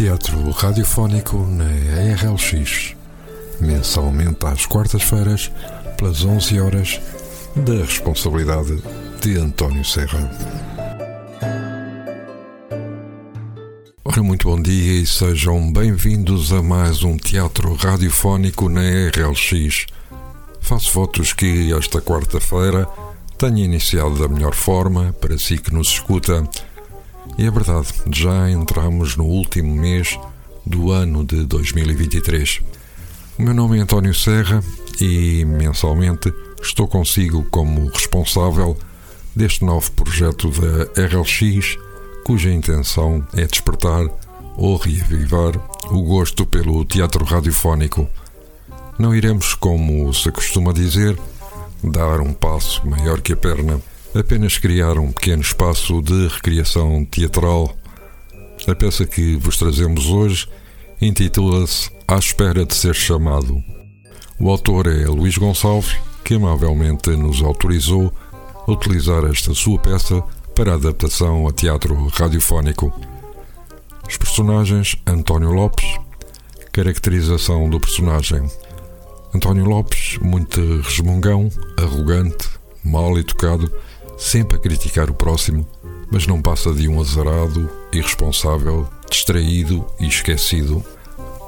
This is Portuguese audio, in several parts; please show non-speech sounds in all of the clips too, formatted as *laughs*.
Teatro Radiofónico na RLX, mensalmente às quartas-feiras, pelas 11 horas, da responsabilidade de António Serra. Ora, muito bom dia e sejam bem-vindos a mais um Teatro Radiofónico na RLX. Faço votos que esta quarta-feira tenha iniciado da melhor forma para si que nos escuta e é verdade, já entramos no último mês do ano de 2023. O meu nome é António Serra e mensalmente estou consigo como responsável deste novo projeto da RLX, cuja intenção é despertar ou reavivar o gosto pelo teatro radiofónico. Não iremos, como se costuma dizer, dar um passo maior que a perna apenas criar um pequeno espaço de recriação teatral. A peça que vos trazemos hoje intitula-se À Espera de Ser Chamado. O autor é Luís Gonçalves, que amavelmente nos autorizou a utilizar esta sua peça para adaptação a teatro radiofónico. Os personagens António Lopes, caracterização do personagem António Lopes, muito resmungão, arrogante, mal educado sempre a criticar o próximo, mas não passa de um azarado, irresponsável, distraído e esquecido.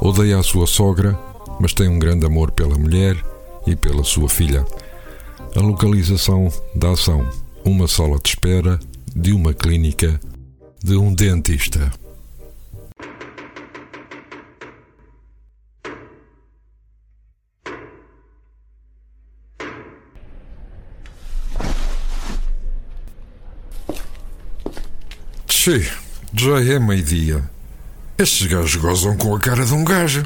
Odeia a sua sogra, mas tem um grande amor pela mulher e pela sua filha. A localização da ação: uma sala de espera de uma clínica de um dentista. Che, já é meio-dia. Estes gajos gozam com a cara de um gajo.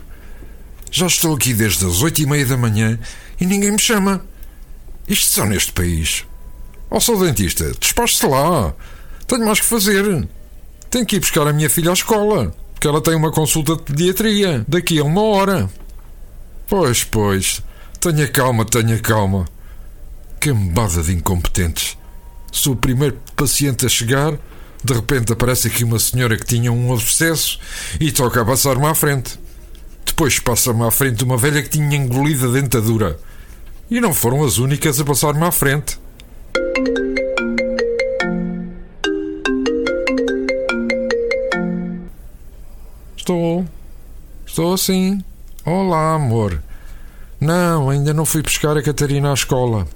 Já estou aqui desde as oito e meia da manhã e ninguém me chama. Isto só neste país. Ó, oh, sou dentista, despache-se lá. Tenho mais que fazer. Tenho que ir buscar a minha filha à escola, porque ela tem uma consulta de pediatria daqui a uma hora. Pois, pois. Tenha calma, tenha calma. Que embada de incompetentes. Sou o primeiro paciente a chegar de repente aparece aqui uma senhora que tinha um abscesso e toca a passar-me à frente. Depois passa-me à frente uma velha que tinha engolido a dentadura. E não foram as únicas a passar-me à frente. Estou. Estou assim. Olá, amor. Não, ainda não fui buscar a Catarina à escola.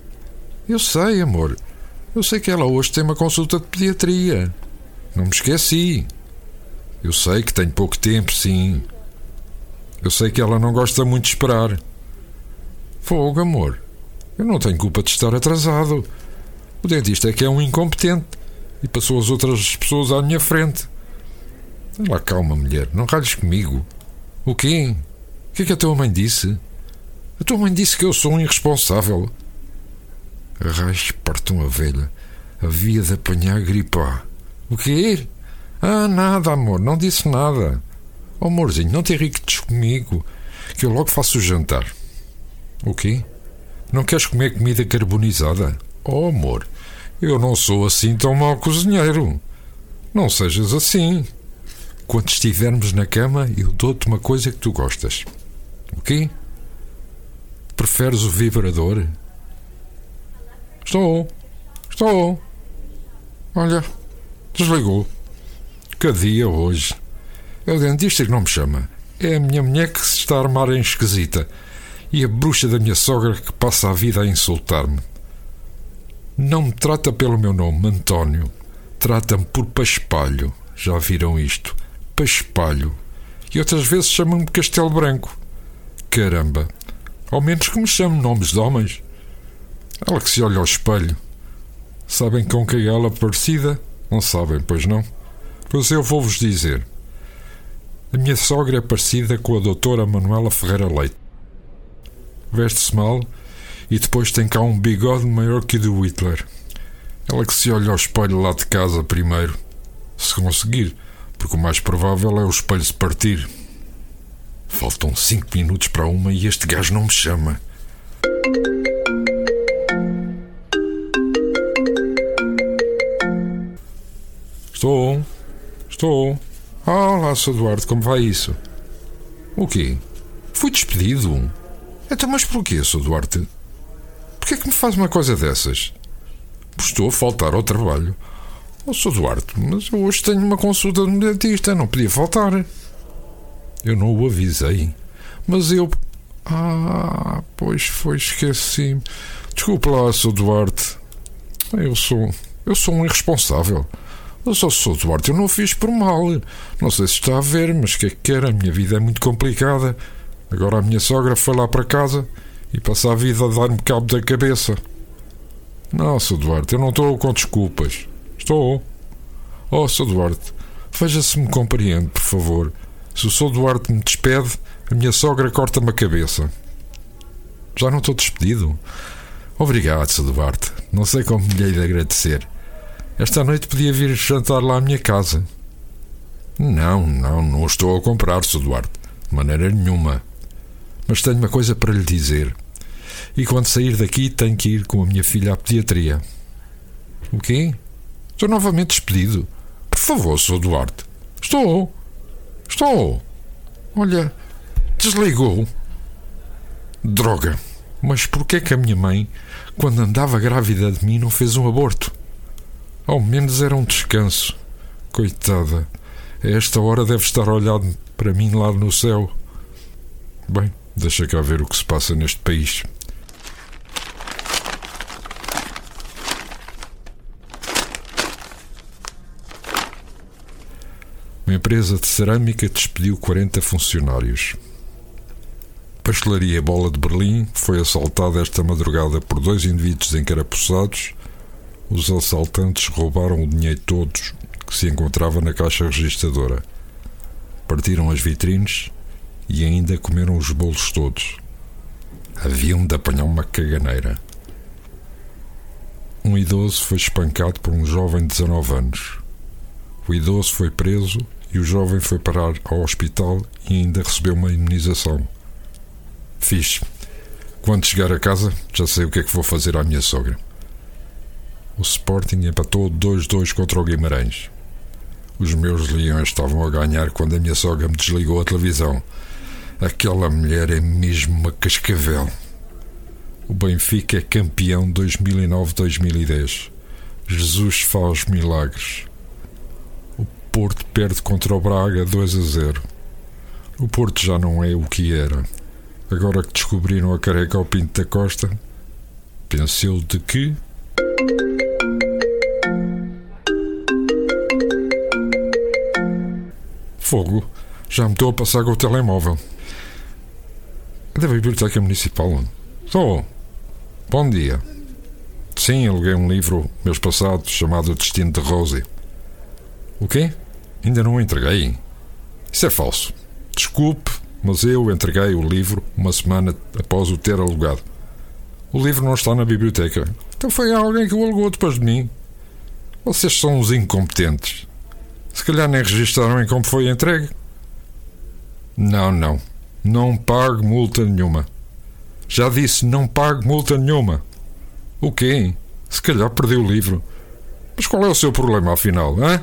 Eu sei, amor. Eu sei que ela hoje tem uma consulta de pediatria. Não me esqueci. Eu sei que tenho pouco tempo, sim. Eu sei que ela não gosta muito de esperar. Fogo, amor. Eu não tenho culpa de estar atrasado. O dentista é que é um incompetente e passou as outras pessoas à minha frente. Lá calma, mulher. Não ralhes comigo. O quê? O que é que a tua mãe disse? A tua mãe disse que eu sou um irresponsável. Raios partam a velha. Havia de apanhar gripa. O quê? Ah, nada, amor, não disse nada. Oh, amorzinho, não te irrites comigo, que eu logo faço o jantar. O quê? Não queres comer comida carbonizada? Oh, amor, eu não sou assim tão mau cozinheiro. Não sejas assim. Quando estivermos na cama, eu dou-te uma coisa que tu gostas. O quê? Preferes o vibrador? Estou. Estou. Olha, Desligou. Que dia hoje? É o dentista que não me chama. É a minha mulher que se está a armar em esquisita. E a bruxa da minha sogra que passa a vida a insultar-me. Não me trata pelo meu nome, António. Trata-me por Paspalho. Já viram isto? Paspalho. E outras vezes chama-me Castelo Branco. Caramba! Ao menos que me chame nomes de homens. Ela que se olha ao espelho. Sabem com quem ela é parecida? Não sabem, pois não? Pois eu vou-vos dizer. A minha sogra é parecida com a doutora Manuela Ferreira Leite. Veste-se mal e depois tem cá um bigode maior que o do Hitler. Ela que se olha ao espelho lá de casa primeiro, se conseguir, porque o mais provável é o espelho se partir. Faltam cinco minutos para uma e este gajo não me chama. Estou. Estou. Olá, Sr. Duarte, como vai isso? O quê? Fui despedido? Então, mas porquê, Sr. Duarte? Porquê é que me faz uma coisa dessas? Estou a faltar ao trabalho. Oh, Sr. Duarte, mas hoje tenho uma consulta de um dentista, não podia faltar. Eu não o avisei, mas eu. Ah, pois foi, esqueci-me. Desculpe lá, Sr. Duarte. Eu sou. Eu sou um irresponsável. Eu só sou Duarte, eu não fiz por mal. Não sei se está a ver, mas o que é que quer? A minha vida é muito complicada. Agora a minha sogra foi lá para casa e passa a vida a dar-me cabo da cabeça. Não, Sr. Duarte, eu não estou com desculpas. Estou. Oh, Sr. Duarte, veja se me compreende, por favor. Se o Sr. Duarte me despede, a minha sogra corta-me a cabeça. Já não estou despedido? Obrigado, Sr. Duarte. Não sei como lhe de agradecer. Esta noite podia vir jantar lá à minha casa. Não, não, não estou a comprar, Sr. Duarte. De maneira nenhuma. Mas tenho uma coisa para lhe dizer. E quando sair daqui, tenho que ir com a minha filha à pediatria. O quê? Estou novamente despedido. Por favor, Sr. Duarte. Estou. Estou. Olha, desligou. Droga. Mas porquê que a minha mãe, quando andava grávida de mim, não fez um aborto? Ao menos era um descanso. Coitada. A esta hora deve estar olhado para mim lá no céu. Bem, deixa cá ver o que se passa neste país. Uma empresa de cerâmica despediu 40 funcionários. Pastelaria Bola de Berlim foi assaltada esta madrugada por dois indivíduos encarapuçados os assaltantes roubaram o dinheiro todos que se encontrava na caixa registradora. Partiram as vitrines e ainda comeram os bolos todos. Haviam de apanhar uma caganeira. Um idoso foi espancado por um jovem de 19 anos. O idoso foi preso e o jovem foi parar ao hospital e ainda recebeu uma imunização. Fiz. Quando chegar a casa, já sei o que é que vou fazer à minha sogra o Sporting empatou 2-2 contra o Guimarães. Os meus leões estavam a ganhar quando a minha sogra me desligou a televisão. Aquela mulher é mesmo uma cascavel. O Benfica é campeão 2009-2010. Jesus faz milagres. O Porto perde contra o Braga 2 a 0. O Porto já não é o que era. Agora que descobriram a careca ao Pinto da Costa, pensou de que Fogo, já me estou a passar com o telemóvel. É da Biblioteca Municipal. Estou. Bom dia. Sim, aluguei um livro, meus passados, chamado Destino de Rose. O quê? Ainda não o entreguei? Isso é falso. Desculpe, mas eu entreguei o livro uma semana após o ter alugado. O livro não está na biblioteca. Então foi alguém que o alugou depois de mim. Vocês são uns incompetentes. Se calhar nem registaram em como foi entregue. Não, não. Não pago multa nenhuma. Já disse, não pago multa nenhuma. O quê? Se calhar perdi o livro. Mas qual é o seu problema, afinal, hã?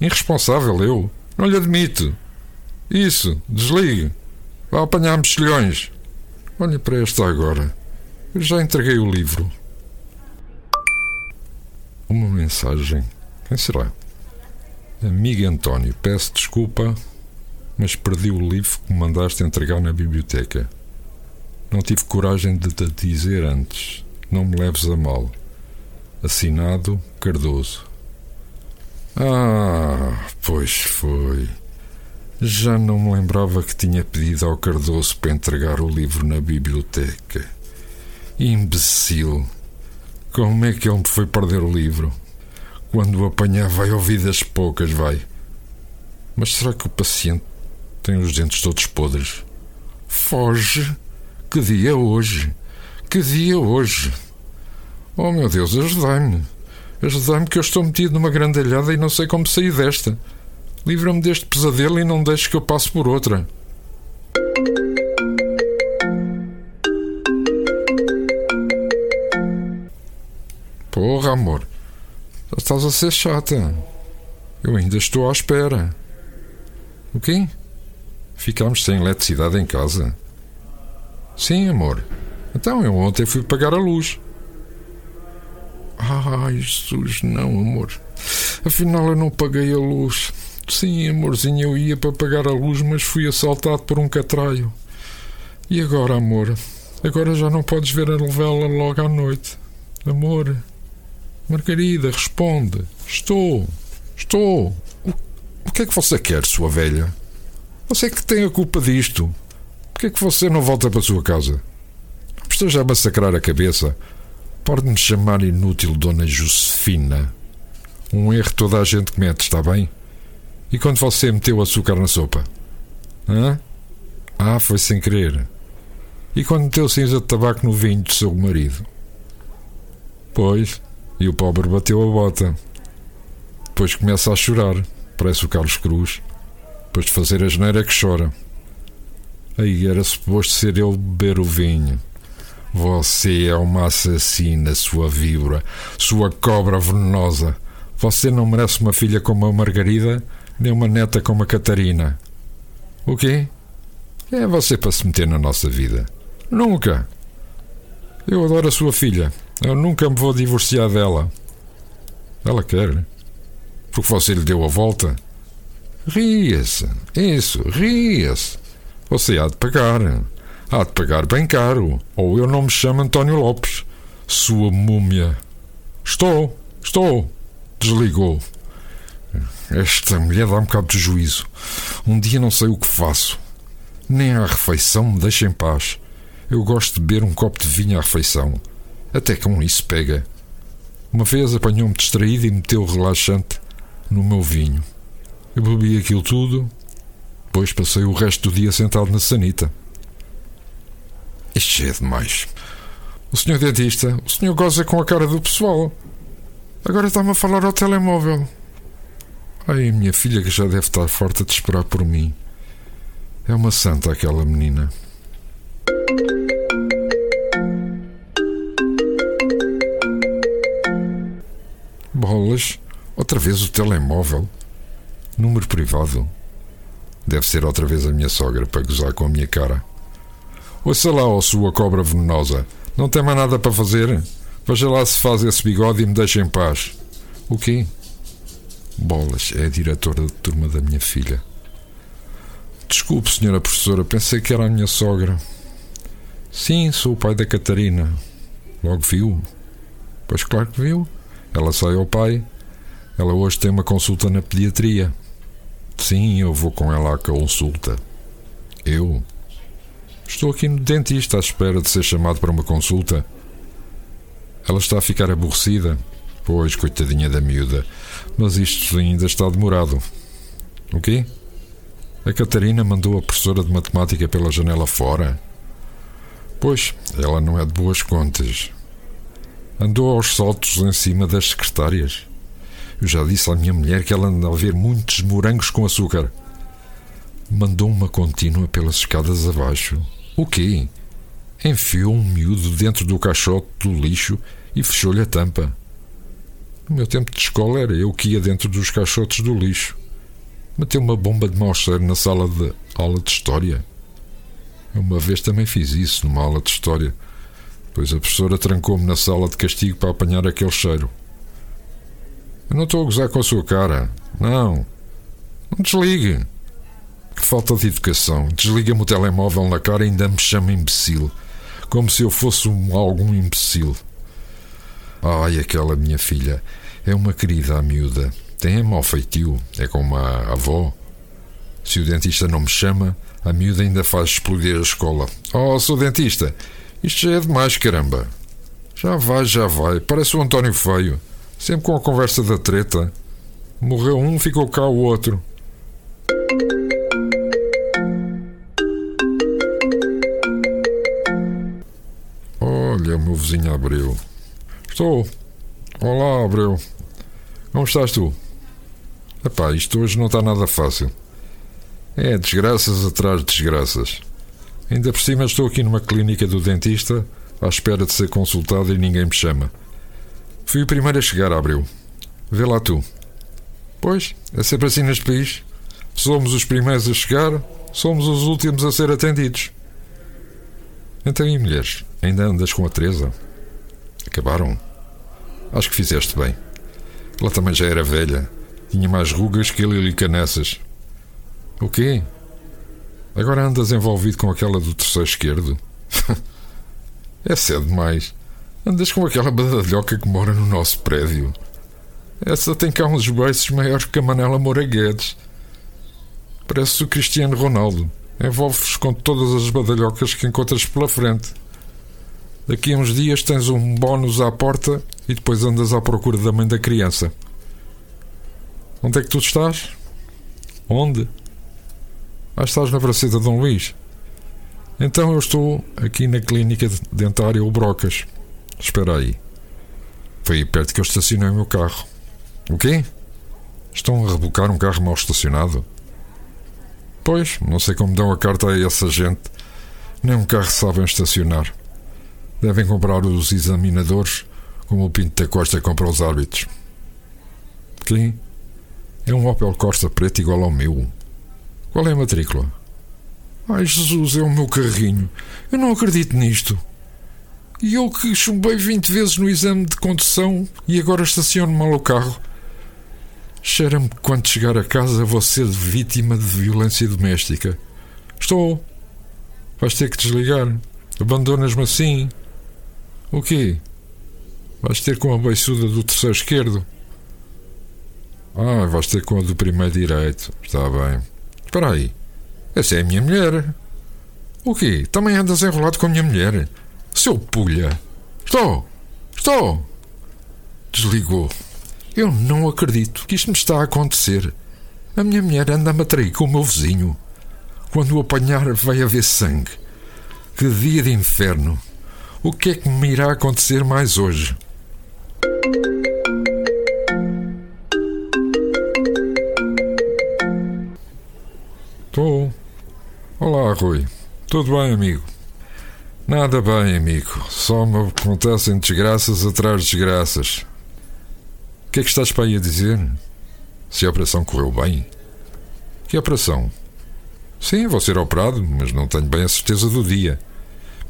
Irresponsável eu. Não lhe admito. Isso, desligue. Vá apanhar mexilhões. Olhe para esta agora. Eu já entreguei o livro. Uma mensagem. Quem será? Amigo António, peço desculpa, mas perdi o livro que me mandaste entregar na biblioteca. Não tive coragem de te dizer antes. Não me leves a mal. Assinado Cardoso. Ah, pois foi. Já não me lembrava que tinha pedido ao Cardoso para entregar o livro na biblioteca. Imbecil! Como é que ele me foi perder o livro? Quando o apanhar, vai ouvidas poucas, vai. Mas será que o paciente tem os dentes todos podres? Foge! Que dia hoje? Que dia hoje? Oh meu Deus, ajudai-me! Ajudai-me que eu estou metido numa grandalhada e não sei como sair desta. Livra-me deste pesadelo e não deixe que eu passe por outra. Porra, amor. Estás a ser chata. Eu ainda estou à espera. O quê? Ficámos sem eletricidade em casa? Sim, amor. Então eu ontem fui pagar a luz. Ai, Jesus, não, amor. Afinal eu não paguei a luz. Sim, amorzinho, eu ia para pagar a luz, mas fui assaltado por um catraio. E agora, amor? Agora já não podes ver a novela logo à noite. Amor. Margarida, responde. Estou. Estou. O, o que é que você quer, sua velha? Você é que tem a culpa disto. Por que é que você não volta para a sua casa? Não esteja a massacrar a cabeça. Pode-me chamar inútil, Dona Josefina. Um erro toda a gente comete, está bem? E quando você meteu açúcar na sopa? Hã? Ah, foi sem querer. E quando meteu cinza de tabaco no vinho do seu marido? Pois, e o pobre bateu a bota. Depois começa a chorar, parece o Carlos Cruz. Depois de fazer a geneira que chora. Aí era suposto ser ele beber o vinho. Você é uma assassina, sua víbora, sua cobra venenosa. Você não merece uma filha como a Margarida, nem uma neta como a Catarina. O quê? Quem é você para se meter na nossa vida? Nunca! Eu adoro a sua filha. Eu nunca me vou divorciar dela. Ela quer. Porque você lhe deu a volta. Ria-se. Isso, ria-se. Você há de pagar. Há de pagar bem caro. Ou eu não me chamo António Lopes. Sua múmia. Estou, estou. Desligou. Esta mulher dá um bocado de juízo. Um dia não sei o que faço. Nem à refeição me deixa em paz. Eu gosto de beber um copo de vinho à refeição. Até com isso pega. Uma vez apanhou-me distraído e meteu relaxante no meu vinho. Eu bebi aquilo tudo, depois passei o resto do dia sentado na sanita. Isto é demais. O senhor dentista, o senhor goza com a cara do pessoal. Agora está-me a falar ao telemóvel. Ai, minha filha que já deve estar forte a te esperar por mim. É uma santa aquela menina. Bolas, outra vez o telemóvel. Número privado. Deve ser outra vez a minha sogra para gozar com a minha cara. Ouça lá, ó sua cobra venenosa. Não tem mais nada para fazer? Veja lá se faz esse bigode e me deixa em paz. O quê? Bolas, é a diretora de turma da minha filha. Desculpe, senhora professora, pensei que era a minha sogra. Sim, sou o pai da Catarina. Logo viu? Pois claro que viu. Ela sai ao pai. Ela hoje tem uma consulta na pediatria. Sim, eu vou com ela à consulta. Eu? Estou aqui no dentista à espera de ser chamado para uma consulta. Ela está a ficar aborrecida. Pois, coitadinha da miúda. Mas isto ainda está demorado. O quê? A Catarina mandou a professora de matemática pela janela fora? Pois, ela não é de boas contas. Andou aos saltos em cima das secretárias. Eu já disse à minha mulher que ela anda a ver muitos morangos com açúcar. Mandou uma contínua pelas escadas abaixo. O quê? Enfiou um miúdo dentro do caixote do lixo e fechou-lhe a tampa. No meu tempo de escola era eu que ia dentro dos caixotes do lixo. Meteu uma bomba de mau cheiro na sala de aula de História. Uma vez também fiz isso numa aula de História, pois a professora trancou-me na sala de castigo para apanhar aquele cheiro. Eu não estou a gozar com a sua cara. Não. Não desligue. Que falta de educação. Desliga-me o telemóvel na cara e ainda me chama imbecil. Como se eu fosse um, algum imbecil. Ai, aquela minha filha. É uma querida a miúda. Tem mau feitio. É como a avó. Se o dentista não me chama, a miúda ainda faz explodir a escola. Oh, sou dentista. Isto já é demais, caramba. Já vai, já vai. Parece o António Feio. Sempre com a conversa da treta. Morreu um, ficou cá o outro. Olha, meu vizinho Abreu. Estou. Olá, Abreu. Como estás tu? Epá, isto hoje não está nada fácil. É desgraças atrás de desgraças. Ainda por cima estou aqui numa clínica do dentista à espera de ser consultado e ninguém me chama. Fui o primeiro a chegar, Abreu. Vê lá tu. Pois, é sempre assim neste país. Somos os primeiros a chegar, somos os últimos a ser atendidos. Então, e mulheres? Ainda andas com a Teresa? Acabaram? Acho que fizeste bem. Ela também já era velha. Tinha mais rugas que ele e canessas. O quê? Agora andas envolvido com aquela do terceiro esquerdo? *laughs* é cedo demais. Andas com aquela badalhoca que mora no nosso prédio. Essa tem cá uns beiços maiores que a Manela Moura Guedes. Parece o Cristiano Ronaldo. Envolves com todas as badalhocas que encontras pela frente. Daqui a uns dias tens um bónus à porta e depois andas à procura da mãe da criança. Onde é que tu estás? Onde? Ah, estás na Braceta de Dom Luís. Então eu estou aqui na clínica dentária O Brocas. Espera aí. Foi aí perto que eu estacionei o meu carro. O quê? Estão a rebocar um carro mal estacionado? Pois, não sei como dão a carta a essa gente. Nem um carro sabem estacionar. Devem comprar os examinadores como o Pinto da Costa compra os árbitros. Quem? É um Opel Costa preto igual ao meu. Qual é a matrícula? Ai Jesus, é o meu carrinho. Eu não acredito nisto. E eu que chumbei 20 vezes no exame de condução e agora estaciono mal o carro. Cheira-me que quando chegar a casa vou ser vítima de violência doméstica. Estou. Vais ter que desligar. Abandonas-me assim. O quê? Vais ter com a beiçuda do terceiro esquerdo? Ah, vais ter com a do primeiro direito. Está bem. Espera aí. Essa é a minha mulher. O quê? Também andas enrolado com a minha mulher? Seu pulha. Estou. Estou. Desligou. Eu não acredito que isto me está a acontecer. A minha mulher anda-me a trair com o meu vizinho. Quando o apanhar, vai haver sangue. Que dia de inferno! O que é que me irá acontecer mais hoje? Rui. Tudo bem, amigo? Nada bem, amigo. Só me acontecem desgraças atrás de desgraças. O que é que estás para aí a dizer? Se a operação correu bem? Que operação? Sim, vou ser operado, mas não tenho bem a certeza do dia.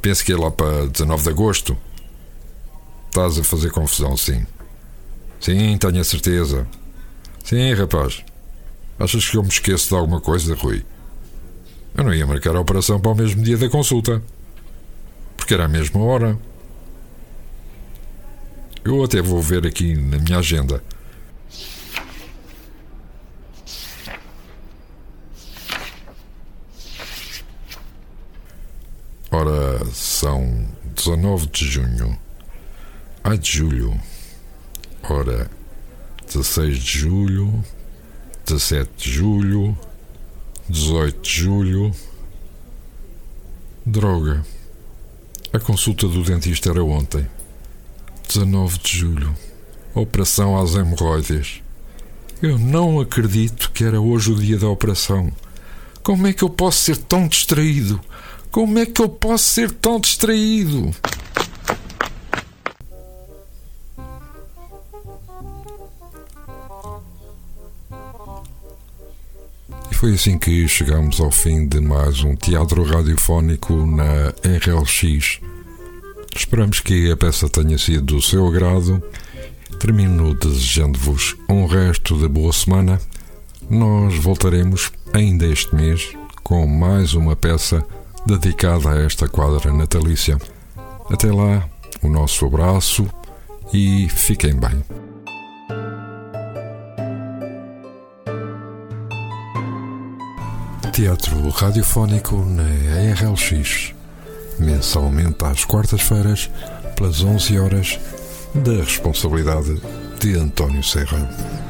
Penso que é lá para 19 de agosto. Estás a fazer confusão, sim. Sim, tenho a certeza. Sim, rapaz. Achas que eu me esqueço de alguma coisa, Rui? Eu não ia marcar a operação para o mesmo dia da consulta. Porque era a mesma hora. Eu até vou ver aqui na minha agenda. Ora, são 19 de junho. Ai de julho. Ora, 16 de julho, 17 de julho, 18 de julho. Droga. A consulta do dentista era ontem. 19 de julho. Operação às hemorroides. Eu não acredito que era hoje o dia da operação. Como é que eu posso ser tão distraído? Como é que eu posso ser tão distraído? Foi assim que chegamos ao fim de mais um teatro radiofónico na RLX. Esperamos que a peça tenha sido do seu agrado. Termino desejando-vos um resto de boa semana. Nós voltaremos ainda este mês com mais uma peça dedicada a esta quadra natalícia. Até lá, o nosso abraço e fiquem bem. Teatro radiofónico na RLX mensalmente às quartas-feiras, pelas 11 horas, da responsabilidade de António Serra.